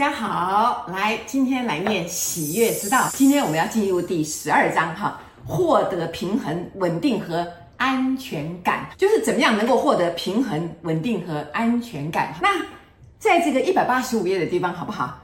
大家好，来，今天来念喜悦之道。今天我们要进入第十二章哈，获得平衡、稳定和安全感，就是怎么样能够获得平衡、稳定和安全感。那在这个一百八十五页的地方，好不好？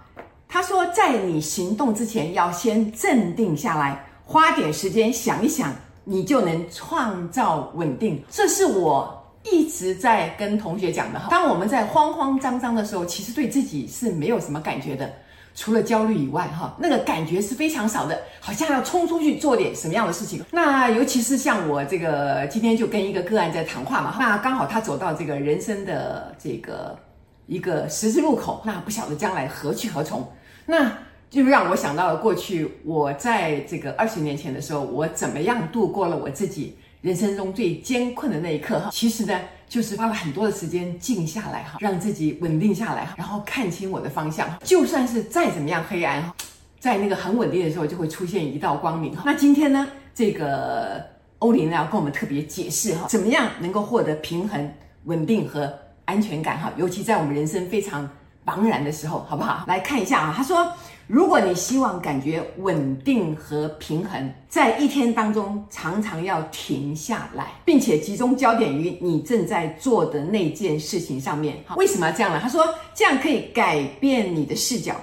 他说，在你行动之前，要先镇定下来，花点时间想一想，你就能创造稳定。这是我。一直在跟同学讲的哈，当我们在慌慌张张的时候，其实对自己是没有什么感觉的，除了焦虑以外哈，那个感觉是非常少的，好像要冲出去做点什么样的事情。那尤其是像我这个今天就跟一个个案在谈话嘛，那刚好他走到这个人生的这个一个十字路口，那不晓得将来何去何从，那就让我想到了过去我在这个二十年前的时候，我怎么样度过了我自己。人生中最艰困的那一刻哈，其实呢，就是花了很多的时间静下来哈，让自己稳定下来哈，然后看清我的方向。就算是再怎么样黑暗，在那个很稳定的时候，就会出现一道光明哈。那今天呢，这个欧林呢要跟我们特别解释哈，怎么样能够获得平衡、稳定和安全感哈，尤其在我们人生非常茫然的时候，好不好？来看一下啊，他说。如果你希望感觉稳定和平衡，在一天当中常常要停下来，并且集中焦点于你正在做的那件事情上面。好，为什么要这样呢？他说这样可以改变你的视角，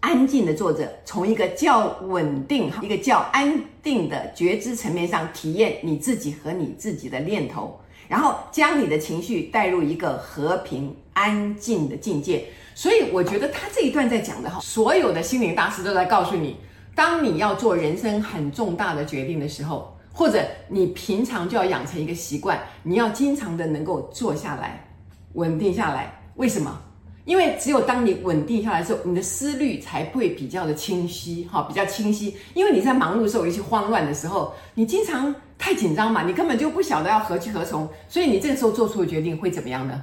安静地坐着，从一个较稳定、一个较安定的觉知层面上体验你自己和你自己的念头，然后将你的情绪带入一个和平安静的境界。所以我觉得他这一段在讲的哈，所有的心灵大师都在告诉你，当你要做人生很重大的决定的时候，或者你平常就要养成一个习惯，你要经常的能够坐下来，稳定下来。为什么？因为只有当你稳定下来的时候，你的思虑才会比较的清晰，哈，比较清晰。因为你在忙碌的时候，尤其慌乱的时候，你经常太紧张嘛，你根本就不晓得要何去何从，所以你这个时候做出的决定会怎么样呢？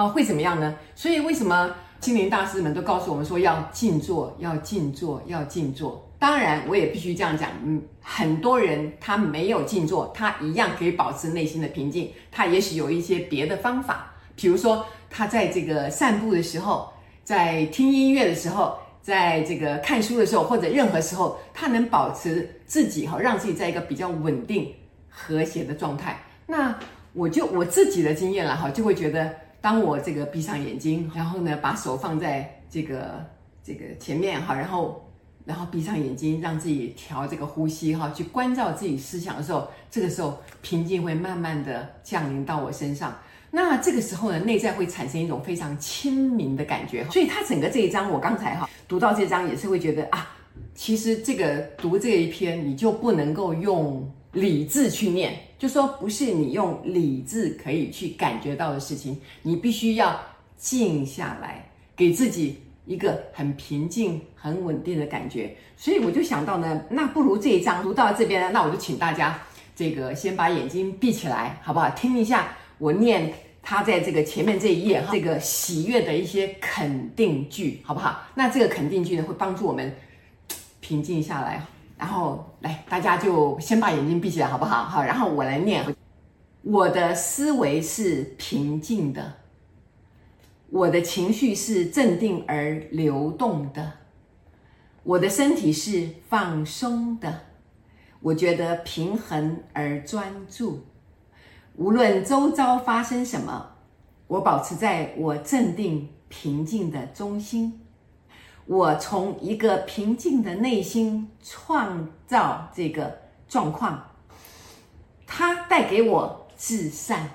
啊，会怎么样呢？所以为什么？心灵大师们都告诉我们说，要静坐，要静坐，要静坐。当然，我也必须这样讲，嗯，很多人他没有静坐，他一样可以保持内心的平静。他也许有一些别的方法，比如说他在这个散步的时候，在听音乐的时候，在这个看书的时候，或者任何时候，他能保持自己哈，让自己在一个比较稳定、和谐的状态。那我就我自己的经验了哈，就会觉得。当我这个闭上眼睛，然后呢，把手放在这个这个前面哈，然后然后闭上眼睛，让自己调这个呼吸哈，去关照自己思想的时候，这个时候平静会慢慢的降临到我身上。那这个时候呢，内在会产生一种非常清明的感觉。所以他整个这一章，我刚才哈读到这章也是会觉得啊，其实这个读这一篇，你就不能够用理智去念。就说不是你用理智可以去感觉到的事情，你必须要静下来，给自己一个很平静、很稳定的感觉。所以我就想到呢，那不如这一章读到这边呢，那我就请大家这个先把眼睛闭起来，好不好？听一下我念他在这个前面这一页哈这个喜悦的一些肯定句，好不好？那这个肯定句呢，会帮助我们平静下来。然后来，大家就先把眼睛闭起来，好不好？好，然后我来念。我的思维是平静的，我的情绪是镇定而流动的，我的身体是放松的，我觉得平衡而专注。无论周遭发生什么，我保持在我镇定平静的中心。我从一个平静的内心创造这个状况，它带给我至善。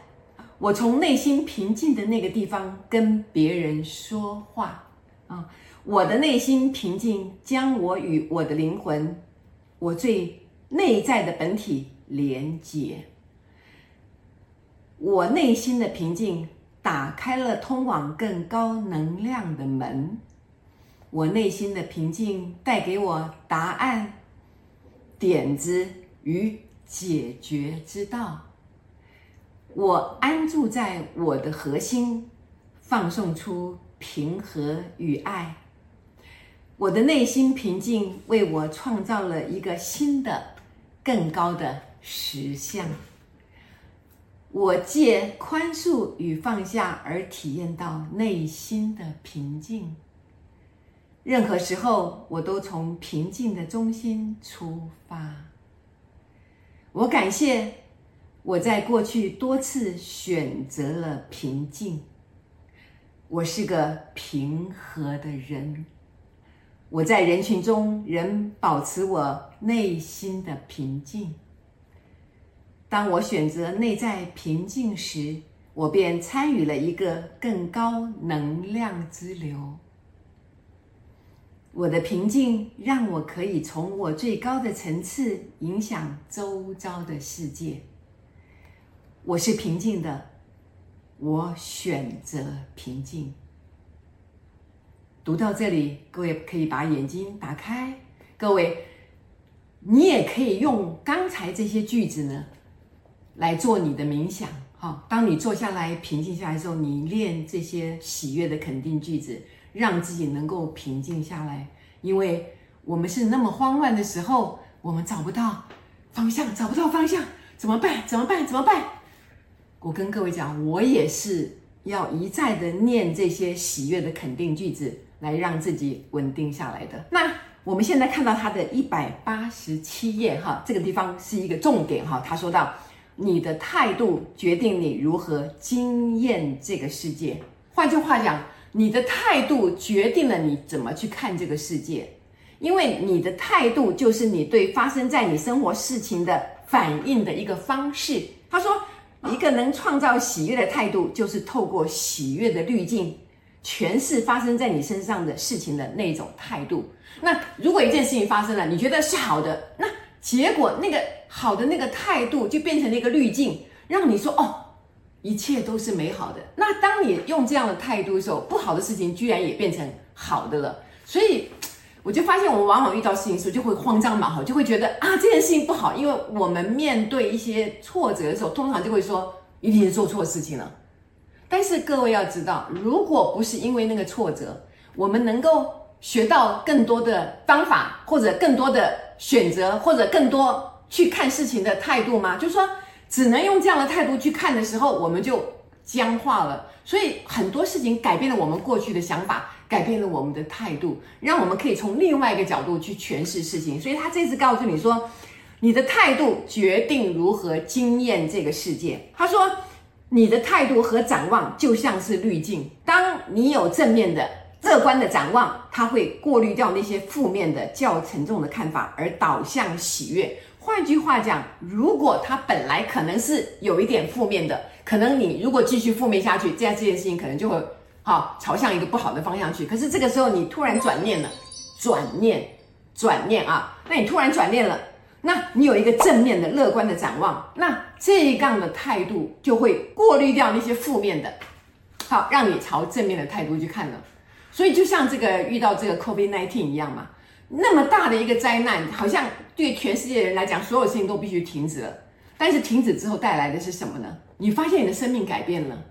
我从内心平静的那个地方跟别人说话啊，我的内心平静将我与我的灵魂，我最内在的本体连接。我内心的平静打开了通往更高能量的门。我内心的平静带给我答案、点子与解决之道。我安住在我的核心，放送出平和与爱。我的内心平静为我创造了一个新的、更高的实相。我借宽恕与放下而体验到内心的平静。任何时候，我都从平静的中心出发。我感谢我在过去多次选择了平静。我是个平和的人。我在人群中仍保持我内心的平静。当我选择内在平静时，我便参与了一个更高能量之流。我的平静让我可以从我最高的层次影响周遭的世界。我是平静的，我选择平静。读到这里，各位可以把眼睛打开。各位，你也可以用刚才这些句子呢，来做你的冥想。好，当你坐下来平静下来的时候，你练这些喜悦的肯定句子，让自己能够平静下来。因为我们是那么慌乱的时候，我们找不到方向，找不到方向，怎么办？怎么办？怎么办？我跟各位讲，我也是要一再的念这些喜悦的肯定句子。来让自己稳定下来的。那我们现在看到他的一百八十七页哈，这个地方是一个重点哈。他说到，你的态度决定你如何经验这个世界。换句话讲，你的态度决定了你怎么去看这个世界，因为你的态度就是你对发生在你生活事情的反应的一个方式。他说，一个能创造喜悦的态度，就是透过喜悦的滤镜。诠释发生在你身上的事情的那种态度。那如果一件事情发生了，你觉得是好的，那结果那个好的那个态度就变成了一个滤镜，让你说哦，一切都是美好的。那当你用这样的态度的时候，不好的事情居然也变成好的了。所以我就发现，我们往往遇到事情的时候就会慌张嘛，哈，就会觉得啊，这件事情不好，因为我们面对一些挫折的时候，通常就会说一定是做错事情了。但是各位要知道，如果不是因为那个挫折，我们能够学到更多的方法，或者更多的选择，或者更多去看事情的态度吗？就是说，只能用这样的态度去看的时候，我们就僵化了。所以很多事情改变了我们过去的想法，改变了我们的态度，让我们可以从另外一个角度去诠释事情。所以他这次告诉你说，你的态度决定如何经验这个世界。他说。你的态度和展望就像是滤镜，当你有正面的、乐观的展望，它会过滤掉那些负面的、较沉重的看法，而导向喜悦。换句话讲，如果它本来可能是有一点负面的，可能你如果继续负面下去，这样这件事情可能就会好朝向一个不好的方向去。可是这个时候你突然转念了，转念，转念啊，那你突然转念了。那你有一个正面的、乐观的展望，那这样的态度就会过滤掉那些负面的，好，让你朝正面的态度去看了。所以就像这个遇到这个 COVID-19 一样嘛，那么大的一个灾难，好像对全世界人来讲，所有事情都必须停止了。但是停止之后带来的是什么呢？你发现你的生命改变了，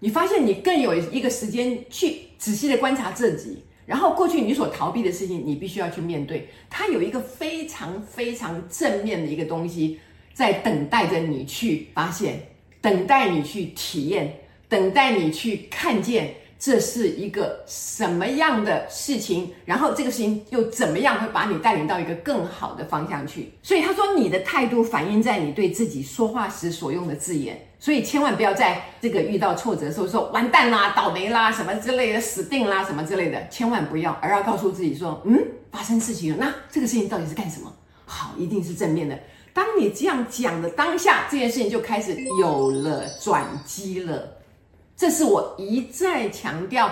你发现你更有一个时间去仔细的观察自己。然后过去你所逃避的事情，你必须要去面对。它有一个非常非常正面的一个东西，在等待着你去发现，等待你去体验，等待你去看见。这是一个什么样的事情？然后这个事情又怎么样会把你带领到一个更好的方向去？所以他说，你的态度反映在你对自己说话时所用的字眼。所以千万不要在这个遇到挫折的时候说完蛋啦、倒霉啦、什么之类的、死定啦、什么之类的，千万不要，而要告诉自己说，嗯，发生事情了，那这个事情到底是干什么？好，一定是正面的。当你这样讲的当下，这件事情就开始有了转机了。这是我一再强调，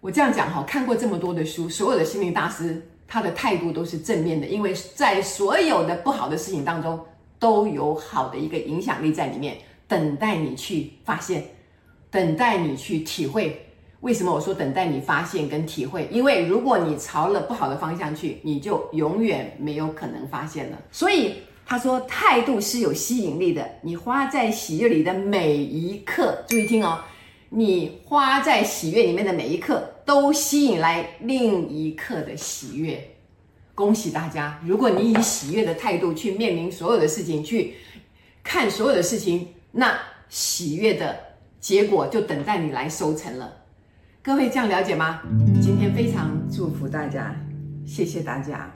我这样讲哈，看过这么多的书，所有的心灵大师他的态度都是正面的，因为在所有的不好的事情当中，都有好的一个影响力在里面，等待你去发现，等待你去体会。为什么我说等待你发现跟体会？因为如果你朝了不好的方向去，你就永远没有可能发现了。所以他说，态度是有吸引力的，你花在喜悦里的每一刻，注意听哦。你花在喜悦里面的每一刻，都吸引来另一刻的喜悦。恭喜大家！如果你以喜悦的态度去面临所有的事情，去看所有的事情，那喜悦的结果就等待你来收成了。各位这样了解吗？今天非常祝福大家，谢谢大家。